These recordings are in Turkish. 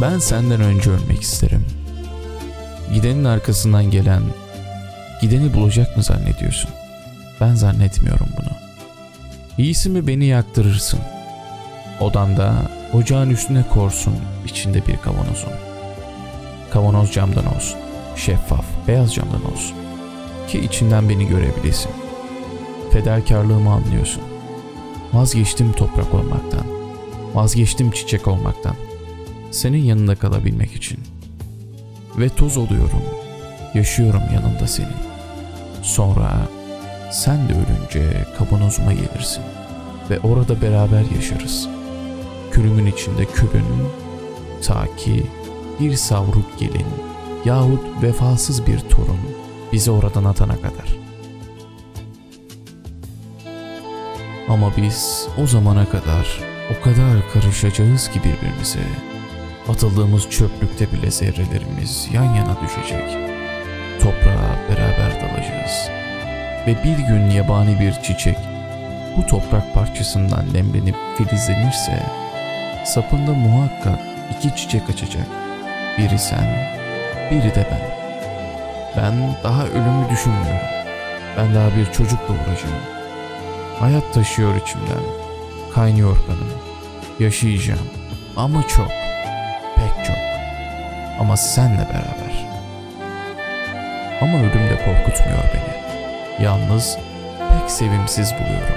Ben senden önce ölmek isterim. Gidenin arkasından gelen gideni bulacak mı zannediyorsun? Ben zannetmiyorum bunu. İyisi mi beni yaktırırsın. Odanda ocağın üstüne korsun içinde bir kavanozun. Kavanoz camdan olsun. Şeffaf, beyaz camdan olsun. Ki içinden beni görebilesin. Fedakarlığımı anlıyorsun. Vazgeçtim toprak olmaktan. Vazgeçtim çiçek olmaktan. Senin yanında kalabilmek için. Ve toz oluyorum. Yaşıyorum yanında senin. Sonra sen de ölünce kavanozuma gelirsin. Ve orada beraber yaşarız. Külümün içinde külün. Ta ki bir savruk gelin yahut vefasız bir torun bizi oradan atana kadar. Ama biz o zamana kadar o kadar karışacağız ki birbirimize. Atıldığımız çöplükte bile zerrelerimiz yan yana düşecek. Toprağa beraber dalacağız. Ve bir gün yabani bir çiçek bu toprak parçasından lemlenip filizlenirse sapında muhakkak iki çiçek açacak. Biri sen, biri de ben. Ben daha ölümü düşünmüyorum. Ben daha bir çocukla uğraşıyorum. Hayat taşıyor içimden. Kaynıyor kanım. Yaşayacağım. Ama çok. Ama senle beraber. Ama ölüm de korkutmuyor beni. Yalnız pek sevimsiz buluyorum.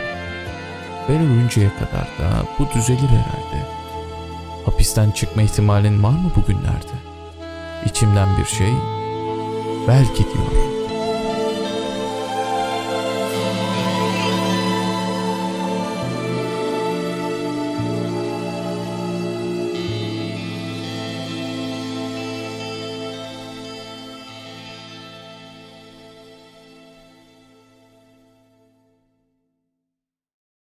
Ben ölünceye kadar da bu düzelir herhalde. Hapisten çıkma ihtimalin var mı bugünlerde? İçimden bir şey belki diyor.